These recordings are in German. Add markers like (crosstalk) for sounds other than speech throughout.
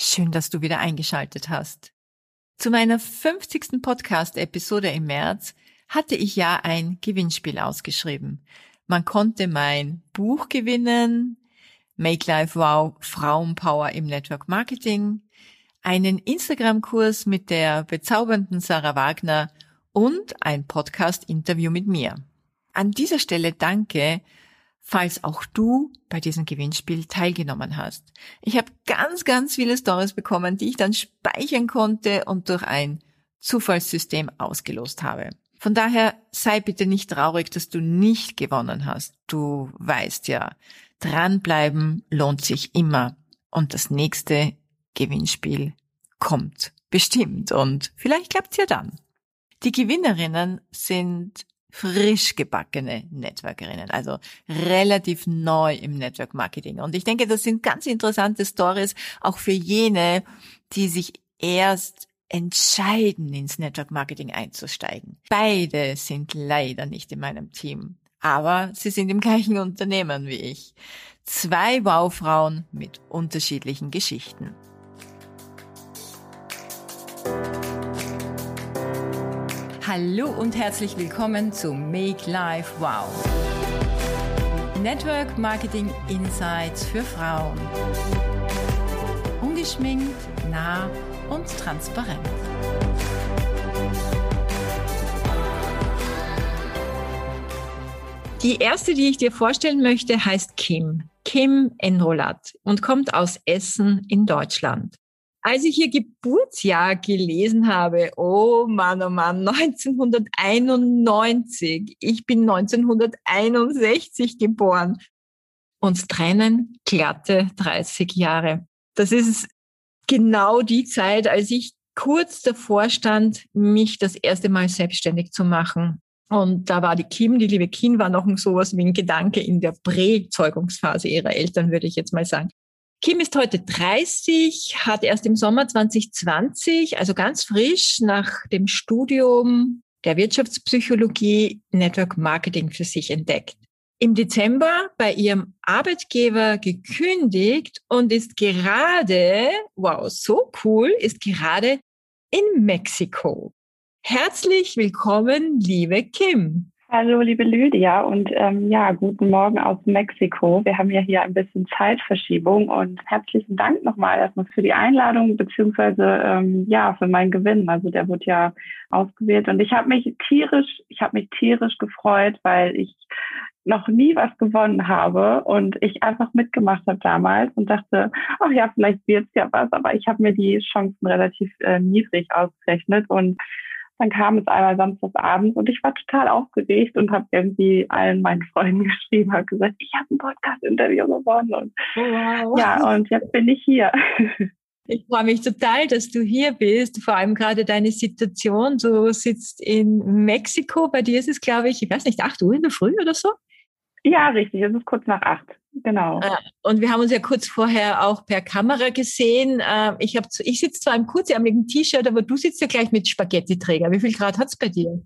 Schön, dass du wieder eingeschaltet hast. Zu meiner 50. Podcast-Episode im März hatte ich ja ein Gewinnspiel ausgeschrieben. Man konnte mein Buch gewinnen, Make Life Wow Frauenpower im Network Marketing, einen Instagram-Kurs mit der bezaubernden Sarah Wagner und ein Podcast-Interview mit mir. An dieser Stelle danke falls auch du bei diesem Gewinnspiel teilgenommen hast. Ich habe ganz, ganz viele Stories bekommen, die ich dann speichern konnte und durch ein Zufallssystem ausgelost habe. Von daher sei bitte nicht traurig, dass du nicht gewonnen hast. Du weißt ja, dranbleiben lohnt sich immer. Und das nächste Gewinnspiel kommt bestimmt und vielleicht klappt's ja dann. Die Gewinnerinnen sind frisch gebackene Networkerinnen, also relativ neu im Network Marketing. Und ich denke, das sind ganz interessante Stories auch für jene, die sich erst entscheiden, ins Network Marketing einzusteigen. Beide sind leider nicht in meinem Team, aber sie sind im gleichen Unternehmen wie ich. Zwei Wow-Frauen mit unterschiedlichen Geschichten. Hallo und herzlich willkommen zu Make Life Wow. Network Marketing Insights für Frauen. Ungeschminkt, nah und transparent. Die erste, die ich dir vorstellen möchte, heißt Kim. Kim Enrolat und kommt aus Essen in Deutschland. Als ich ihr Geburtsjahr gelesen habe, oh Mann, oh Mann, (laughs) 1991, ich bin 1961 geboren. Uns trennen glatte 30 Jahre. Das ist genau die Zeit, als ich kurz davor stand, mich das erste Mal selbstständig zu machen. Und da war die Kim, die liebe Kim, war noch sowas wie ein Gedanke in der Präzeugungsphase ihrer Eltern, würde ich jetzt mal sagen. Kim ist heute 30, hat erst im Sommer 2020, also ganz frisch nach dem Studium der Wirtschaftspsychologie Network Marketing für sich entdeckt. Im Dezember bei ihrem Arbeitgeber gekündigt und ist gerade, wow, so cool, ist gerade in Mexiko. Herzlich willkommen, liebe Kim. Hallo, liebe Lydia und ähm, ja, guten Morgen aus Mexiko. Wir haben ja hier ein bisschen Zeitverschiebung und herzlichen Dank nochmal erstmal für die Einladung beziehungsweise ähm, ja für meinen Gewinn. Also der wurde ja ausgewählt und ich habe mich tierisch, ich habe mich tierisch gefreut, weil ich noch nie was gewonnen habe und ich einfach mitgemacht habe damals und dachte, ach ja, vielleicht wird's ja was, aber ich habe mir die Chancen relativ äh, niedrig ausgerechnet und dann kam es einmal Samstagabend und ich war total aufgeregt und habe irgendwie allen meinen Freunden (laughs) geschrieben, habe gesagt, ich habe ein Podcast-Interview gewonnen und wow. ja, und jetzt bin ich hier. (laughs) Ich freue mich total, dass du hier bist. Vor allem gerade deine Situation. Du sitzt in Mexiko. Bei dir ist es, glaube ich, ich weiß nicht, acht Uhr in der Früh oder so? Ja, richtig. Es ist kurz nach acht. Genau. Äh, und wir haben uns ja kurz vorher auch per Kamera gesehen. Ähm, ich, hab, ich sitze zwar im kurzärmeligen T-Shirt, aber du sitzt ja gleich mit Spaghetti-Träger. Wie viel Grad hat es bei dir?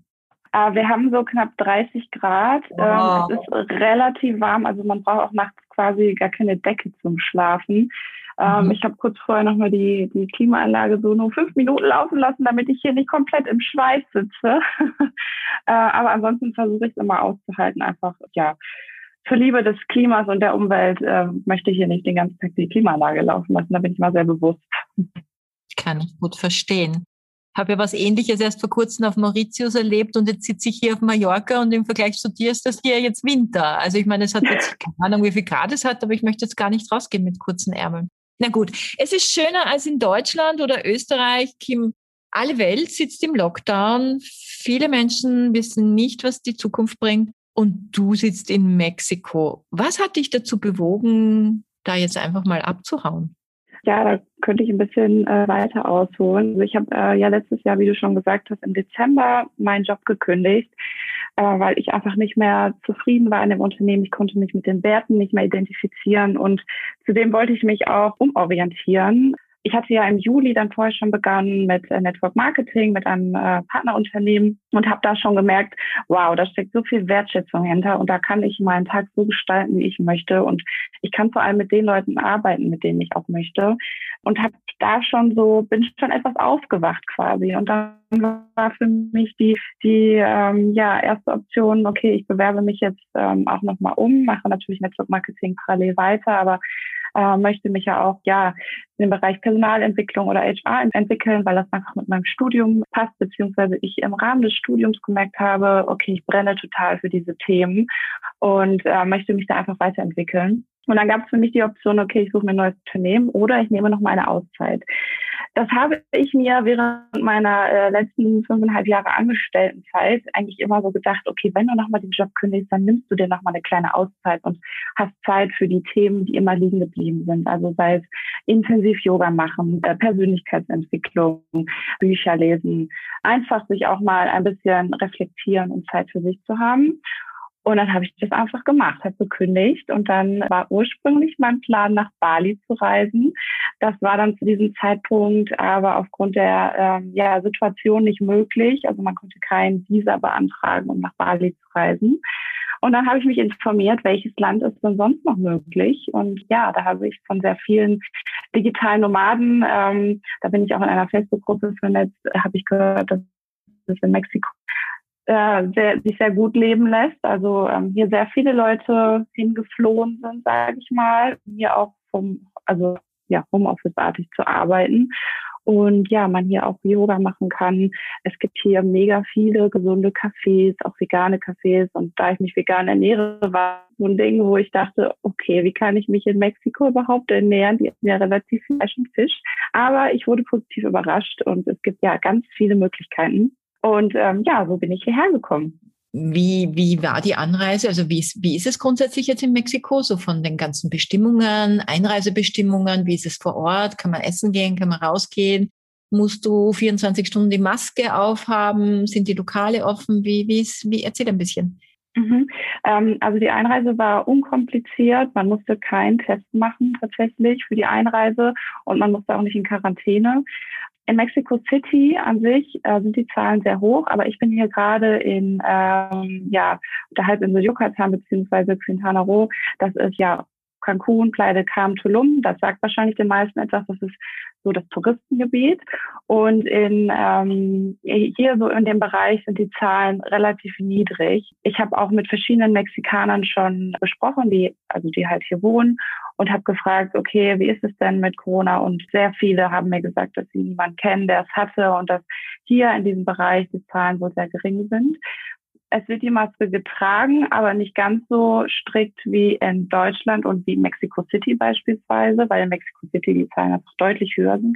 Äh, wir haben so knapp 30 Grad. Wow. Ähm, es ist relativ warm, also man braucht auch nachts quasi gar keine Decke zum Schlafen. Ähm, mhm. Ich habe kurz vorher nochmal die, die Klimaanlage so nur fünf Minuten laufen lassen, damit ich hier nicht komplett im Schweiß sitze. (laughs) aber ansonsten versuche ich es immer auszuhalten, einfach ja zur Liebe des Klimas und der Umwelt äh, möchte ich hier nicht den ganzen Tag die Klimaanlage laufen lassen. Da bin ich mal sehr bewusst. Kann ich gut verstehen. Habe ja was Ähnliches erst vor kurzem auf Mauritius erlebt und jetzt sitze ich hier auf Mallorca und im Vergleich zu dir ist das hier jetzt Winter. Also ich meine, es hat jetzt (laughs) keine Ahnung, wie viel Grad es hat, aber ich möchte jetzt gar nicht rausgehen mit kurzen Ärmeln. Na gut, es ist schöner als in Deutschland oder Österreich. Kim, alle Welt sitzt im Lockdown. Viele Menschen wissen nicht, was die Zukunft bringt und du sitzt in Mexiko. Was hat dich dazu bewogen, da jetzt einfach mal abzuhauen? Ja, da könnte ich ein bisschen äh, weiter ausholen. Also ich habe äh, ja letztes Jahr, wie du schon gesagt hast, im Dezember meinen Job gekündigt, äh, weil ich einfach nicht mehr zufrieden war in dem Unternehmen. Ich konnte mich mit den Werten nicht mehr identifizieren und zudem wollte ich mich auch umorientieren ich hatte ja im Juli dann vorher schon begonnen mit äh, Network Marketing, mit einem äh, Partnerunternehmen und habe da schon gemerkt, wow, da steckt so viel Wertschätzung hinter und da kann ich meinen Tag so gestalten, wie ich möchte. Und ich kann vor allem mit den Leuten arbeiten, mit denen ich auch möchte. Und habe da schon so, bin schon etwas aufgewacht quasi. Und dann war für mich die, die ähm, ja, erste Option, okay, ich bewerbe mich jetzt ähm, auch nochmal um, mache natürlich Network Marketing parallel weiter, aber äh, möchte mich ja auch ja in den Bereich Personalentwicklung oder HR entwickeln, weil das einfach mit meinem Studium passt, beziehungsweise ich im Rahmen des Studiums gemerkt habe, okay, ich brenne total für diese Themen und äh, möchte mich da einfach weiterentwickeln. Und dann gab es für mich die Option, okay, ich suche mir ein neues Unternehmen oder ich nehme noch mal eine Auszeit. Das habe ich mir während meiner äh, letzten fünfeinhalb Jahre Angestelltenzeit eigentlich immer so gedacht, okay, wenn du nochmal den Job kündigst, dann nimmst du dir nochmal eine kleine Auszeit und hast Zeit für die Themen, die immer liegen geblieben sind. Also sei es intensiv Yoga machen, äh, Persönlichkeitsentwicklung, Bücher lesen, einfach sich auch mal ein bisschen reflektieren und Zeit für sich zu haben. Und dann habe ich das einfach gemacht, habe gekündigt und dann war ursprünglich mein Plan, nach Bali zu reisen. Das war dann zu diesem Zeitpunkt aber aufgrund der ähm, ja, Situation nicht möglich. Also man konnte kein Visa beantragen, um nach Bali zu reisen. Und dann habe ich mich informiert, welches Land ist denn sonst noch möglich. Und ja, da habe ich von sehr vielen digitalen Nomaden, ähm, da bin ich auch in einer Facebook-Gruppe vernetzt, habe ich gehört, dass es in Mexiko äh, sehr, sich sehr gut leben lässt. Also ähm, hier sehr viele Leute hingeflohen sind, sage ich mal, hier auch vom, also ja, Homeoffice-artig zu arbeiten. Und ja, man hier auch Yoga machen kann. Es gibt hier mega viele gesunde Cafés, auch vegane Cafés. Und da ich mich vegan ernähre, war so ein Ding, wo ich dachte, okay, wie kann ich mich in Mexiko überhaupt ernähren? Die essen ja relativ Fleisch und Fisch. Aber ich wurde positiv überrascht und es gibt ja ganz viele Möglichkeiten. Und ähm, ja, so bin ich hierher gekommen. Wie, wie war die Anreise? Also wie ist, wie ist es grundsätzlich jetzt in Mexiko? So von den ganzen Bestimmungen, Einreisebestimmungen, wie ist es vor Ort? Kann man essen gehen? Kann man rausgehen? Musst du 24 Stunden die Maske aufhaben? Sind die Lokale offen? Wie, wie, ist, wie erzähl ein bisschen. Mhm. Ähm, also die Einreise war unkompliziert. Man musste keinen Test machen tatsächlich für die Einreise und man musste auch nicht in Quarantäne. In Mexico City an sich äh, sind die Zahlen sehr hoch, aber ich bin hier gerade in ähm, ja, der Halbinsel Yucatan beziehungsweise Quintana Roo. Das ist ja Cancun, Playa del Carmen, Tulum. Das sagt wahrscheinlich den meisten etwas. Das ist so das Touristengebiet. Und in ähm, hier so in dem Bereich sind die Zahlen relativ niedrig. Ich habe auch mit verschiedenen Mexikanern schon besprochen, die also die halt hier wohnen und habe gefragt, okay, wie ist es denn mit Corona? Und sehr viele haben mir gesagt, dass sie niemanden kennen, der es hatte und dass hier in diesem Bereich die Zahlen wohl sehr gering sind. Es wird die Maske getragen, aber nicht ganz so strikt wie in Deutschland und wie in Mexico City beispielsweise, weil in Mexico City die Zahlen einfach deutlich höher sind.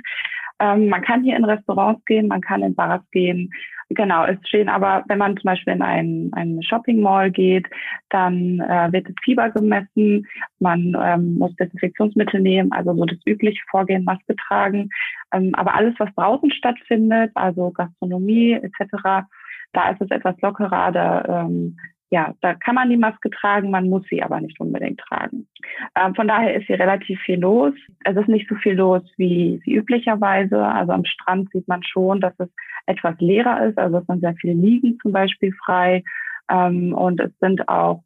Ähm, man kann hier in Restaurants gehen, man kann in Bars gehen. Genau, es stehen aber, wenn man zum Beispiel in ein, ein Shopping Mall geht, dann äh, wird das Fieber gemessen, man ähm, muss Desinfektionsmittel nehmen, also so das übliche Vorgehen, Maske tragen. Ähm, aber alles, was draußen stattfindet, also Gastronomie etc., da ist es etwas lockerer, da ähm, ja, da kann man die Maske tragen, man muss sie aber nicht unbedingt tragen. Ähm, von daher ist hier relativ viel los. Es ist nicht so viel los wie, wie üblicherweise. Also am Strand sieht man schon, dass es etwas leerer ist, also es sind sehr viele Liegen zum Beispiel frei. Ähm, und es sind auch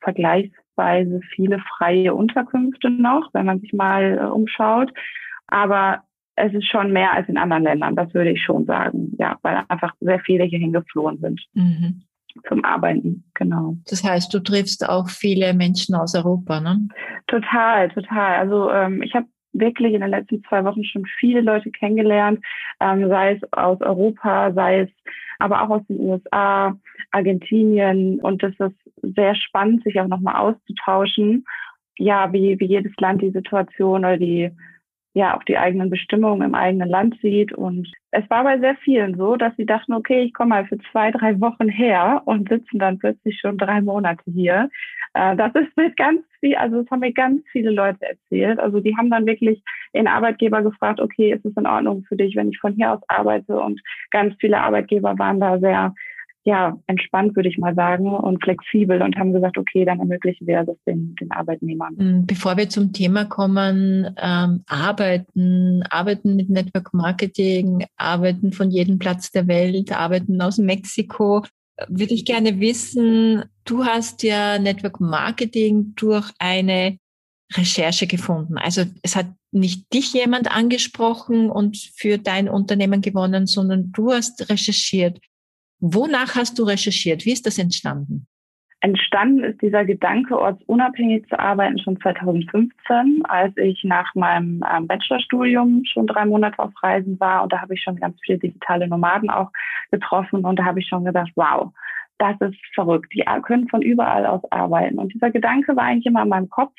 vergleichsweise viele freie Unterkünfte noch, wenn man sich mal äh, umschaut. Aber es ist schon mehr als in anderen Ländern, das würde ich schon sagen, ja, weil einfach sehr viele hier hingeflohen sind. Mhm zum Arbeiten, genau. Das heißt, du triffst auch viele Menschen aus Europa, ne? Total, total. Also ähm, ich habe wirklich in den letzten zwei Wochen schon viele Leute kennengelernt, ähm, sei es aus Europa, sei es aber auch aus den USA, Argentinien. Und das ist sehr spannend, sich auch nochmal auszutauschen. Ja, wie, wie jedes Land die Situation oder die ja auch die eigenen Bestimmungen im eigenen Land sieht. Und es war bei sehr vielen so, dass sie dachten, okay, ich komme mal für zwei, drei Wochen her und sitzen dann plötzlich schon drei Monate hier. Äh, das ist mit ganz viel, also das haben mir ganz viele Leute erzählt. Also die haben dann wirklich den Arbeitgeber gefragt, okay, ist es in Ordnung für dich, wenn ich von hier aus arbeite? Und ganz viele Arbeitgeber waren da sehr ja, entspannt, würde ich mal sagen, und flexibel und haben gesagt, okay, dann ermöglichen wir das den, den Arbeitnehmern. Mm, bevor wir zum Thema kommen, ähm, arbeiten, arbeiten mit Network Marketing, arbeiten von jedem Platz der Welt, arbeiten aus Mexiko, würde ich gerne wissen, du hast ja Network Marketing durch eine Recherche gefunden. Also es hat nicht dich jemand angesprochen und für dein Unternehmen gewonnen, sondern du hast recherchiert. Wonach hast du recherchiert? Wie ist das entstanden? Entstanden ist dieser Gedanke, ortsunabhängig zu arbeiten, schon 2015, als ich nach meinem ähm, Bachelorstudium schon drei Monate auf Reisen war. Und da habe ich schon ganz viele digitale Nomaden auch getroffen. Und da habe ich schon gedacht, wow, das ist verrückt. Die können von überall aus arbeiten. Und dieser Gedanke war eigentlich immer in meinem Kopf.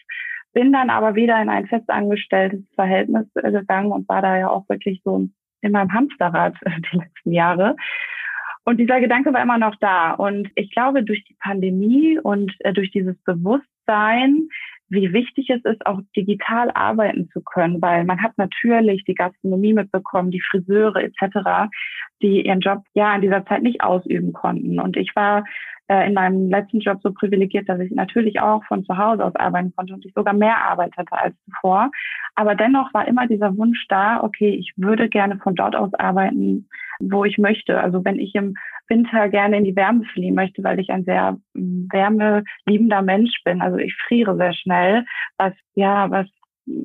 Bin dann aber wieder in ein festangestelltes Verhältnis äh, gegangen und war da ja auch wirklich so in meinem Hamsterrad die letzten Jahre. Und dieser Gedanke war immer noch da. Und ich glaube, durch die Pandemie und äh, durch dieses Bewusstsein, wie wichtig es ist, auch digital arbeiten zu können, weil man hat natürlich die Gastronomie mitbekommen, die Friseure etc., die ihren Job ja in dieser Zeit nicht ausüben konnten. Und ich war äh, in meinem letzten Job so privilegiert, dass ich natürlich auch von zu Hause aus arbeiten konnte und ich sogar mehr Arbeit hatte als zuvor. Aber dennoch war immer dieser Wunsch da, okay, ich würde gerne von dort aus arbeiten, wo ich möchte. Also wenn ich im Winter gerne in die Wärme fliehen möchte, weil ich ein sehr mm, wärmeliebender Mensch bin. Also ich friere sehr schnell, was ja, was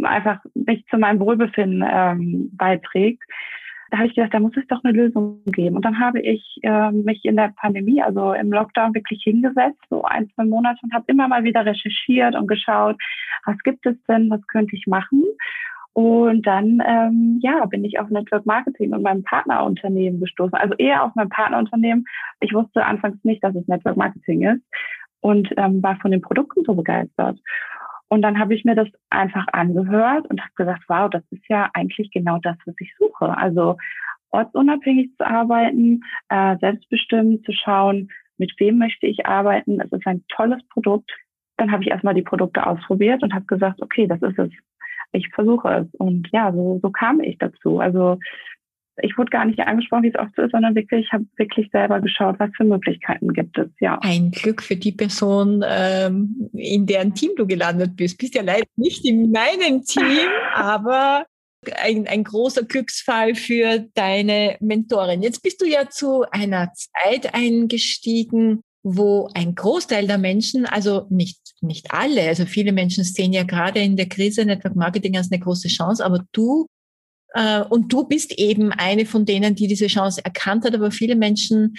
einfach nicht zu meinem Wohlbefinden ähm, beiträgt. Da habe ich gedacht, da muss es doch eine Lösung geben. Und dann habe ich äh, mich in der Pandemie, also im Lockdown, wirklich hingesetzt, so ein, zwei Monate, und habe immer mal wieder recherchiert und geschaut, was gibt es denn, was könnte ich machen. Und dann ähm, ja, bin ich auf Network Marketing und meinem Partnerunternehmen gestoßen. Also eher auf mein Partnerunternehmen. Ich wusste anfangs nicht, dass es Network Marketing ist und ähm, war von den Produkten so begeistert. Und dann habe ich mir das einfach angehört und habe gesagt, wow, das ist ja eigentlich genau das, was ich suche. Also ortsunabhängig zu arbeiten, äh, selbstbestimmt zu schauen, mit wem möchte ich arbeiten. Es ist ein tolles Produkt. Dann habe ich erstmal die Produkte ausprobiert und habe gesagt, okay, das ist es ich versuche es. Und ja, so, so kam ich dazu. Also ich wurde gar nicht angesprochen, wie es oft so ist, sondern wirklich, ich habe wirklich selber geschaut, was für Möglichkeiten gibt es, ja. Ein Glück für die Person, ähm, in deren Team du gelandet bist. Bist ja leider nicht in meinem Team, (laughs) aber ein, ein großer Glücksfall für deine Mentorin. Jetzt bist du ja zu einer Zeit eingestiegen, wo ein Großteil der Menschen, also nicht, nicht alle, also viele Menschen sehen ja gerade in der Krise Network Marketing als eine große Chance, aber du und du bist eben eine von denen, die diese Chance erkannt hat, aber viele Menschen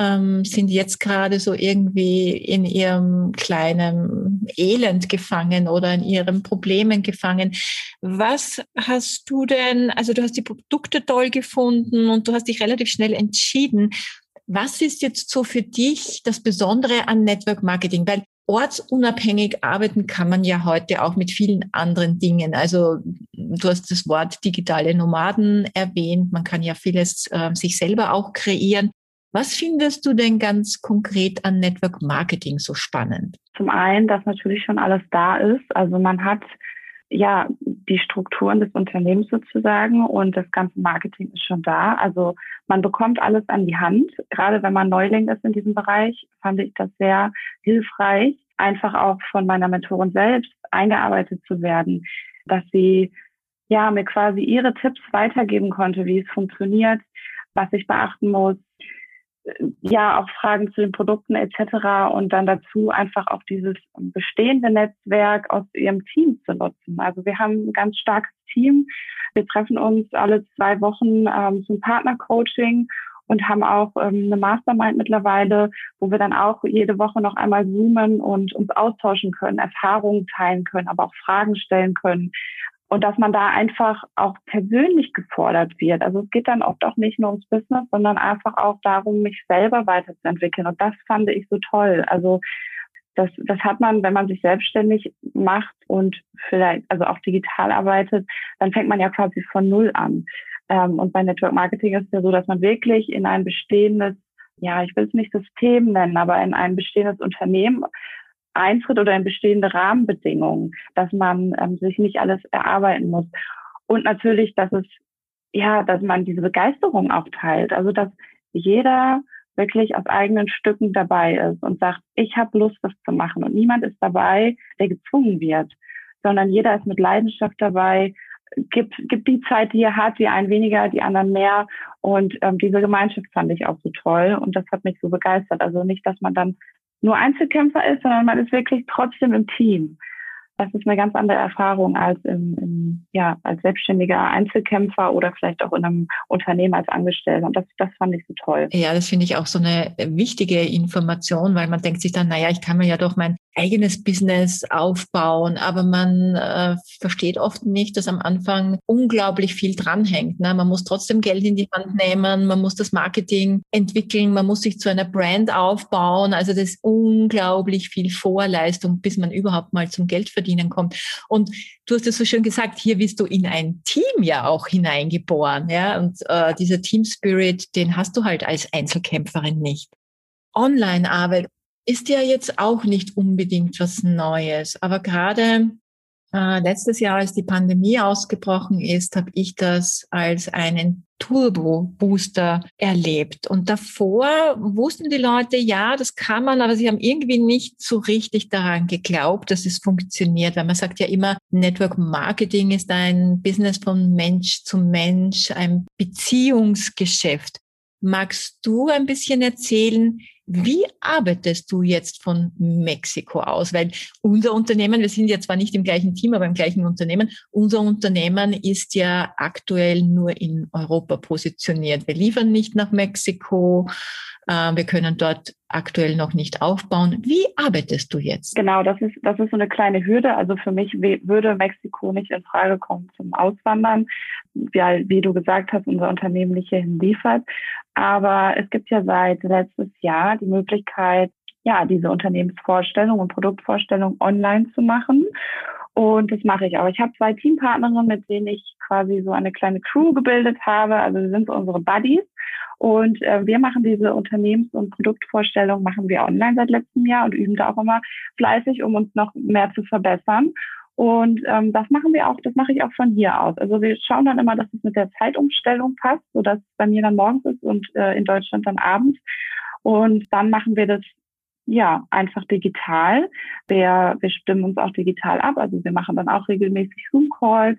ähm, sind jetzt gerade so irgendwie in ihrem kleinen Elend gefangen oder in ihren Problemen gefangen. Was hast du denn, also du hast die Produkte toll gefunden und du hast dich relativ schnell entschieden. Was ist jetzt so für dich das Besondere an Network Marketing? Weil ortsunabhängig arbeiten kann man ja heute auch mit vielen anderen Dingen. Also du hast das Wort digitale Nomaden erwähnt. Man kann ja vieles äh, sich selber auch kreieren. Was findest du denn ganz konkret an Network Marketing so spannend? Zum einen, dass natürlich schon alles da ist. Also man hat ja die Strukturen des Unternehmens sozusagen und das ganze Marketing ist schon da. Also man bekommt alles an die Hand. Gerade wenn man Neuling ist in diesem Bereich, fand ich das sehr hilfreich, einfach auch von meiner Mentorin selbst eingearbeitet zu werden, dass sie ja mir quasi ihre Tipps weitergeben konnte, wie es funktioniert, was ich beachten muss, ja auch Fragen zu den Produkten etc. und dann dazu einfach auch dieses bestehende Netzwerk aus ihrem Team zu nutzen. Also wir haben ein ganz starkes Team. Wir treffen uns alle zwei Wochen ähm, zum Partnercoaching und haben auch ähm, eine Mastermind mittlerweile, wo wir dann auch jede Woche noch einmal zoomen und uns austauschen können, Erfahrungen teilen können, aber auch Fragen stellen können und dass man da einfach auch persönlich gefordert wird. Also es geht dann oft auch nicht nur ums Business, sondern einfach auch darum, mich selber weiterzuentwickeln. Und das fand ich so toll. Also das, das hat man, wenn man sich selbstständig macht und vielleicht also auch digital arbeitet, dann fängt man ja quasi von Null an. Ähm, und bei Network Marketing ist es ja so, dass man wirklich in ein bestehendes, ja, ich will es nicht System nennen, aber in ein bestehendes Unternehmen eintritt oder in bestehende Rahmenbedingungen, dass man ähm, sich nicht alles erarbeiten muss. Und natürlich, dass es, ja, dass man diese Begeisterung auch teilt. Also, dass jeder wirklich aus eigenen Stücken dabei ist und sagt, ich habe Lust, das zu machen. Und niemand ist dabei, der gezwungen wird, sondern jeder ist mit Leidenschaft dabei, gibt, gibt die Zeit, die er hat, die einen weniger, die anderen mehr. Und ähm, diese Gemeinschaft fand ich auch so toll und das hat mich so begeistert. Also nicht, dass man dann nur Einzelkämpfer ist, sondern man ist wirklich trotzdem im Team. Das ist eine ganz andere Erfahrung als im, im, ja, als selbstständiger Einzelkämpfer oder vielleicht auch in einem Unternehmen als Angestellter. Und das, das fand ich so toll. Ja, das finde ich auch so eine wichtige Information, weil man denkt sich dann, naja, ich kann mir ja doch mein eigenes Business aufbauen, aber man äh, versteht oft nicht, dass am Anfang unglaublich viel dranhängt. Ne? Man muss trotzdem Geld in die Hand nehmen, man muss das Marketing entwickeln, man muss sich zu einer Brand aufbauen. Also das ist unglaublich viel Vorleistung, bis man überhaupt mal zum Geldverdienen kommt. Und du hast es so schön gesagt, hier bist du in ein Team ja auch hineingeboren. Ja? Und äh, dieser Team Spirit, den hast du halt als Einzelkämpferin nicht. Online-Arbeit ist ja jetzt auch nicht unbedingt was Neues. Aber gerade äh, letztes Jahr, als die Pandemie ausgebrochen ist, habe ich das als einen Turbo-Booster erlebt. Und davor wussten die Leute, ja, das kann man, aber sie haben irgendwie nicht so richtig daran geglaubt, dass es funktioniert. Weil man sagt ja immer, Network Marketing ist ein Business von Mensch zu Mensch, ein Beziehungsgeschäft. Magst du ein bisschen erzählen, wie arbeitest du jetzt von Mexiko aus? Weil unser Unternehmen, wir sind ja zwar nicht im gleichen Team, aber im gleichen Unternehmen, unser Unternehmen ist ja aktuell nur in Europa positioniert. Wir liefern nicht nach Mexiko. Äh, wir können dort aktuell noch nicht aufbauen. Wie arbeitest du jetzt? Genau, das ist, das ist so eine kleine Hürde. Also für mich würde Mexiko nicht in Frage kommen zum Auswandern, weil, wie du gesagt hast, unser Unternehmen nicht hierhin liefert. Aber es gibt ja seit letztes Jahr die Möglichkeit, ja, diese Unternehmensvorstellung und Produktvorstellung online zu machen. Und das mache ich auch. Ich habe zwei Teampartnerinnen, mit denen ich quasi so eine kleine Crew gebildet habe. Also wir sind so unsere Buddies. Und äh, wir machen diese Unternehmens- und Produktvorstellung, machen wir online seit letztem Jahr und üben da auch immer fleißig, um uns noch mehr zu verbessern. Und ähm, das machen wir auch, das mache ich auch von hier aus. Also wir schauen dann immer, dass es mit der Zeitumstellung passt, sodass es bei mir dann morgens ist und äh, in Deutschland dann abends. Und dann machen wir das ja einfach digital. Wir, wir stimmen uns auch digital ab. Also wir machen dann auch regelmäßig Zoom-Calls.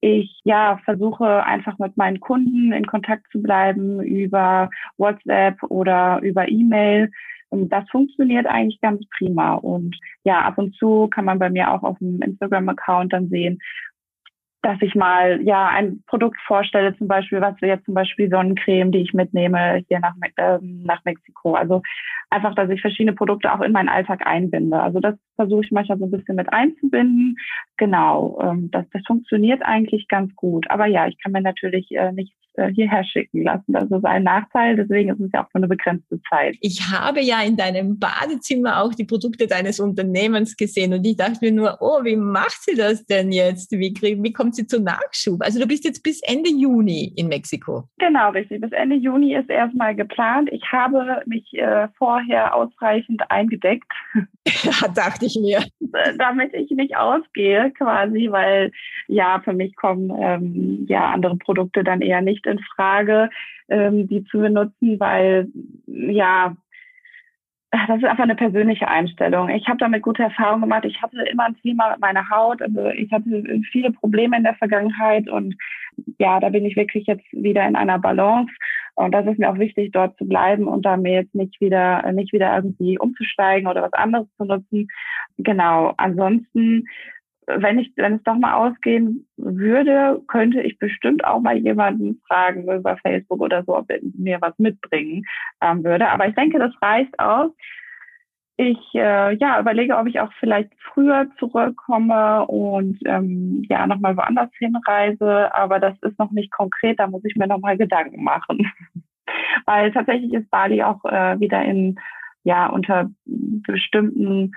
Ich ja versuche einfach mit meinen Kunden in Kontakt zu bleiben über WhatsApp oder über E-Mail. Das funktioniert eigentlich ganz prima. Und ja, ab und zu kann man bei mir auch auf dem Instagram-Account dann sehen, dass ich mal ja ein Produkt vorstelle, zum Beispiel, was jetzt zum Beispiel Sonnencreme, die ich mitnehme hier nach, äh, nach Mexiko. Also einfach, dass ich verschiedene Produkte auch in meinen Alltag einbinde. Also das versuche ich manchmal so ein bisschen mit einzubinden. Genau, ähm, das, das funktioniert eigentlich ganz gut. Aber ja, ich kann mir natürlich äh, nicht äh, hierher schicken lassen. Das ist ein Nachteil, deswegen ist es ja auch für eine begrenzte Zeit. Ich habe ja in deinem Badezimmer auch die Produkte deines Unternehmens gesehen und ich dachte mir nur, oh, wie macht sie das denn jetzt? Wie, wie kommt sie zu Nachschub? Also du bist jetzt bis Ende Juni in Mexiko. Genau, richtig. Bis Ende Juni ist erstmal geplant. Ich habe mich äh, vorher ausreichend eingedeckt. (laughs) Ja, dachte ich mir. Damit ich nicht ausgehe quasi, weil ja, für mich kommen ähm, ja andere Produkte dann eher nicht nicht in Frage, ähm, die zu benutzen, weil ja, das ist einfach eine persönliche Einstellung. Ich habe damit gute Erfahrungen gemacht. Ich hatte immer ein Thema mit meiner Haut. Also ich hatte viele Probleme in der Vergangenheit und ja, da bin ich wirklich jetzt wieder in einer Balance. Und das ist mir auch wichtig, dort zu bleiben und da mir jetzt nicht wieder, nicht wieder irgendwie umzusteigen oder was anderes zu nutzen. Genau. Ansonsten wenn ich, wenn es doch mal ausgehen würde, könnte ich bestimmt auch mal jemanden fragen über Facebook oder so, ob er mir was mitbringen ähm, würde. Aber ich denke, das reicht aus. Ich äh, ja, überlege, ob ich auch vielleicht früher zurückkomme und ähm, ja nochmal woanders hinreise, aber das ist noch nicht konkret, da muss ich mir nochmal Gedanken machen. (laughs) Weil tatsächlich ist Bali auch äh, wieder in ja unter bestimmten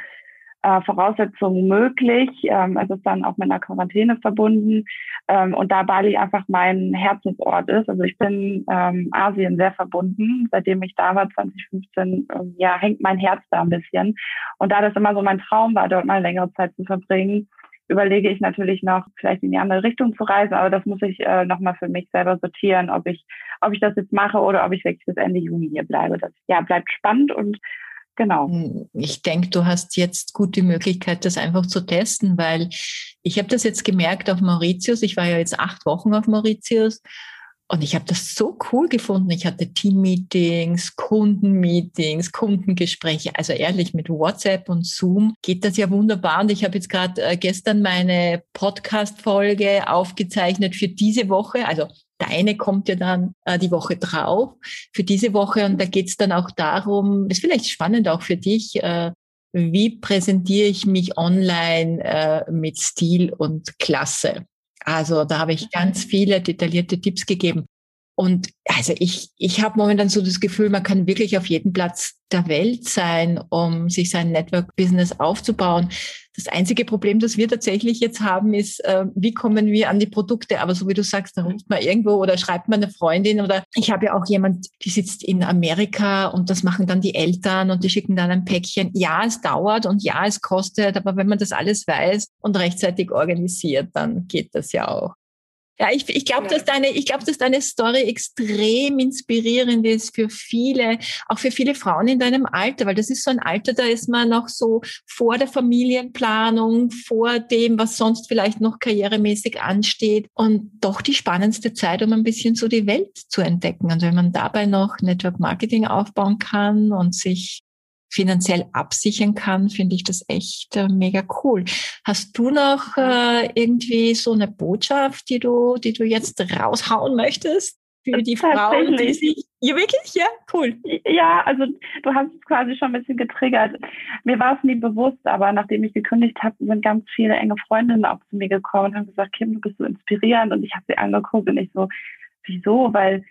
äh, Voraussetzungen möglich. Ähm, es ist dann auch mit einer Quarantäne verbunden. Ähm, und da Bali einfach mein Herzensort ist, also ich bin ähm, Asien sehr verbunden. Seitdem ich da war, 2015, ähm, ja, hängt mein Herz da ein bisschen. Und da das immer so mein Traum war, dort mal längere Zeit zu verbringen, überlege ich natürlich noch, vielleicht in die andere Richtung zu reisen, aber das muss ich äh, nochmal für mich selber sortieren, ob ich, ob ich das jetzt mache oder ob ich wirklich bis Ende Juni hier bleibe. Das ja bleibt spannend und Genau. Hm, ich denke, du hast jetzt gut die Möglichkeit, das einfach zu testen, weil ich habe das jetzt gemerkt auf Mauritius. Ich war ja jetzt acht Wochen auf Mauritius Und ich habe das so cool gefunden. Ich hatte Team-Meetings, Kundenmeetings, Kundengespräche. Also ehrlich, mit WhatsApp und Zoom geht das ja wunderbar. Und ich habe jetzt gerade äh, gestern meine Podcast-Folge aufgezeichnet für diese Woche. Also deine kommt ja dann äh, die Woche drauf für diese Woche. Und da geht es dann auch darum, ist vielleicht spannend auch für dich, äh, wie präsentiere ich mich online äh, mit Stil und Klasse. Also da habe ich ganz viele detaillierte Tipps gegeben. Und also ich, ich habe momentan so das Gefühl, man kann wirklich auf jedem Platz der Welt sein, um sich sein Network-Business aufzubauen. Das einzige Problem, das wir tatsächlich jetzt haben, ist, äh, wie kommen wir an die Produkte? Aber so wie du sagst, da ruft man irgendwo oder schreibt man eine Freundin oder ich habe ja auch jemand, die sitzt in Amerika und das machen dann die Eltern und die schicken dann ein Päckchen. Ja, es dauert und ja, es kostet, aber wenn man das alles weiß und rechtzeitig organisiert, dann geht das ja auch. Ja, ich, ich glaube, dass deine, ich glaube, dass deine Story extrem inspirierend ist für viele, auch für viele Frauen in deinem Alter, weil das ist so ein Alter, da ist man noch so vor der Familienplanung, vor dem, was sonst vielleicht noch karrieremäßig ansteht und doch die spannendste Zeit, um ein bisschen so die Welt zu entdecken. Und wenn man dabei noch Network Marketing aufbauen kann und sich finanziell absichern kann, finde ich das echt äh, mega cool. Hast du noch äh, irgendwie so eine Botschaft, die du, die du jetzt raushauen möchtest? Für die Frauen, die sich. Ja, wirklich? Ja, cool. Ja, also du hast es quasi schon ein bisschen getriggert. Mir war es nie bewusst, aber nachdem ich gekündigt habe, sind ganz viele enge Freundinnen auch zu mir gekommen und haben gesagt, Kim, du bist so inspirierend. Und ich habe sie angeguckt und ich so, wieso? Weil äh,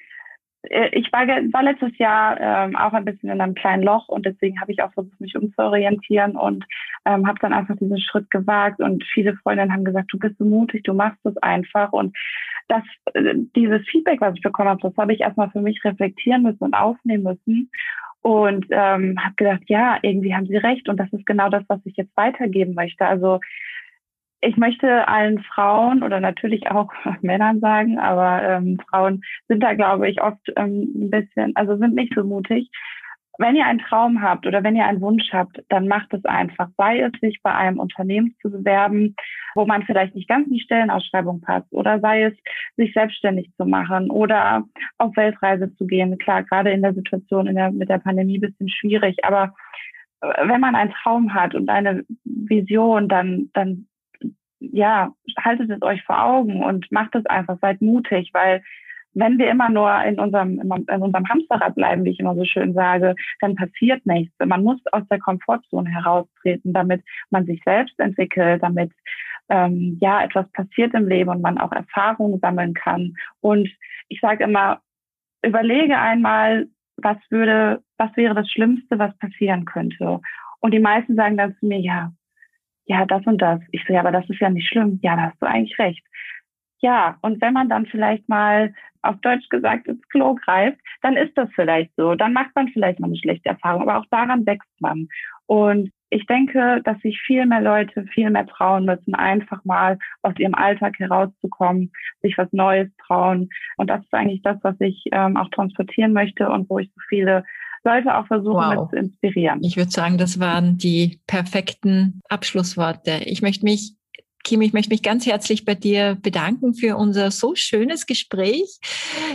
ich war, war letztes Jahr ähm, auch ein bisschen in einem kleinen Loch und deswegen habe ich auch versucht, mich umzuorientieren und ähm, habe dann einfach diesen Schritt gewagt und viele Freundinnen haben gesagt, du bist so mutig, du machst es einfach und das, äh, dieses Feedback, was ich bekommen habe, das habe ich erstmal für mich reflektieren müssen und aufnehmen müssen und ähm, habe gedacht, ja, irgendwie haben sie recht und das ist genau das, was ich jetzt weitergeben möchte. Also ich möchte allen Frauen oder natürlich auch (laughs) Männern sagen, aber ähm, Frauen sind da, glaube ich, oft ähm, ein bisschen, also sind nicht so mutig. Wenn ihr einen Traum habt oder wenn ihr einen Wunsch habt, dann macht es einfach. Sei es, sich bei einem Unternehmen zu bewerben, wo man vielleicht nicht ganz in die Stellenausschreibung passt, oder sei es, sich selbstständig zu machen oder auf Weltreise zu gehen. Klar, gerade in der Situation in der, mit der Pandemie bisschen schwierig, aber äh, wenn man einen Traum hat und eine Vision, dann, dann ja, haltet es euch vor Augen und macht es einfach, seid mutig, weil wenn wir immer nur in unserem, in unserem Hamsterrad bleiben, wie ich immer so schön sage, dann passiert nichts. Man muss aus der Komfortzone heraustreten, damit man sich selbst entwickelt, damit ähm, ja etwas passiert im Leben und man auch Erfahrungen sammeln kann. Und ich sage immer, überlege einmal, was würde, was wäre das Schlimmste, was passieren könnte. Und die meisten sagen dann zu mir, ja, ja, das und das. Ich so, ja, aber das ist ja nicht schlimm. Ja, da hast du eigentlich recht. Ja, und wenn man dann vielleicht mal auf Deutsch gesagt ins Klo greift, dann ist das vielleicht so. Dann macht man vielleicht mal eine schlechte Erfahrung, aber auch daran wächst man. Und ich denke, dass sich viel mehr Leute viel mehr trauen müssen, einfach mal aus ihrem Alltag herauszukommen, sich was Neues trauen. Und das ist eigentlich das, was ich ähm, auch transportieren möchte und wo ich so viele Leute auch versuchen, wow. mit zu inspirieren. Ich würde sagen, das waren die perfekten Abschlussworte. Ich möchte mich Kim, ich möchte mich ganz herzlich bei dir bedanken für unser so schönes Gespräch.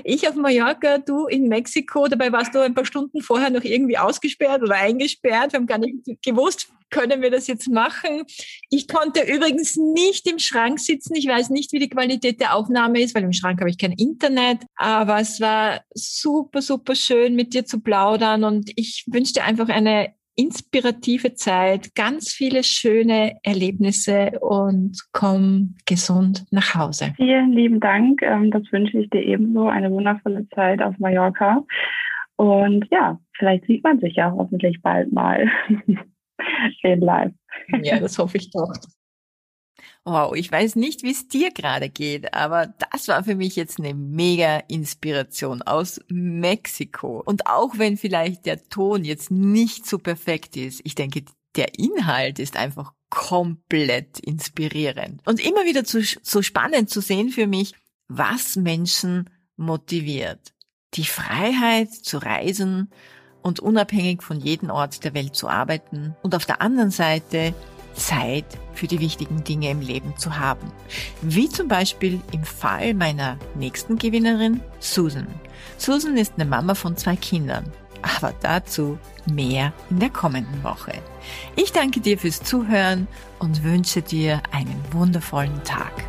Ich auf Mallorca, du in Mexiko. Dabei warst du ein paar Stunden vorher noch irgendwie ausgesperrt oder eingesperrt. Wir haben gar nicht gewusst, können wir das jetzt machen. Ich konnte übrigens nicht im Schrank sitzen. Ich weiß nicht, wie die Qualität der Aufnahme ist, weil im Schrank habe ich kein Internet. Aber es war super, super schön, mit dir zu plaudern. Und ich wünsche dir einfach eine inspirative Zeit, ganz viele schöne Erlebnisse und komm gesund nach Hause. Vielen lieben Dank. Ähm, das wünsche ich dir ebenso. Eine wundervolle Zeit auf Mallorca. Und ja, vielleicht sieht man sich ja hoffentlich bald mal (laughs) (laughs) in live. Ja, das hoffe ich doch. Wow, ich weiß nicht, wie es dir gerade geht, aber das war für mich jetzt eine mega Inspiration aus Mexiko. Und auch wenn vielleicht der Ton jetzt nicht so perfekt ist, ich denke, der Inhalt ist einfach komplett inspirierend. Und immer wieder zu, so spannend zu sehen für mich, was Menschen motiviert. Die Freiheit zu reisen und unabhängig von jedem Ort der Welt zu arbeiten und auf der anderen Seite Zeit für die wichtigen Dinge im Leben zu haben. Wie zum Beispiel im Fall meiner nächsten Gewinnerin, Susan. Susan ist eine Mama von zwei Kindern. Aber dazu mehr in der kommenden Woche. Ich danke dir fürs Zuhören und wünsche dir einen wundervollen Tag.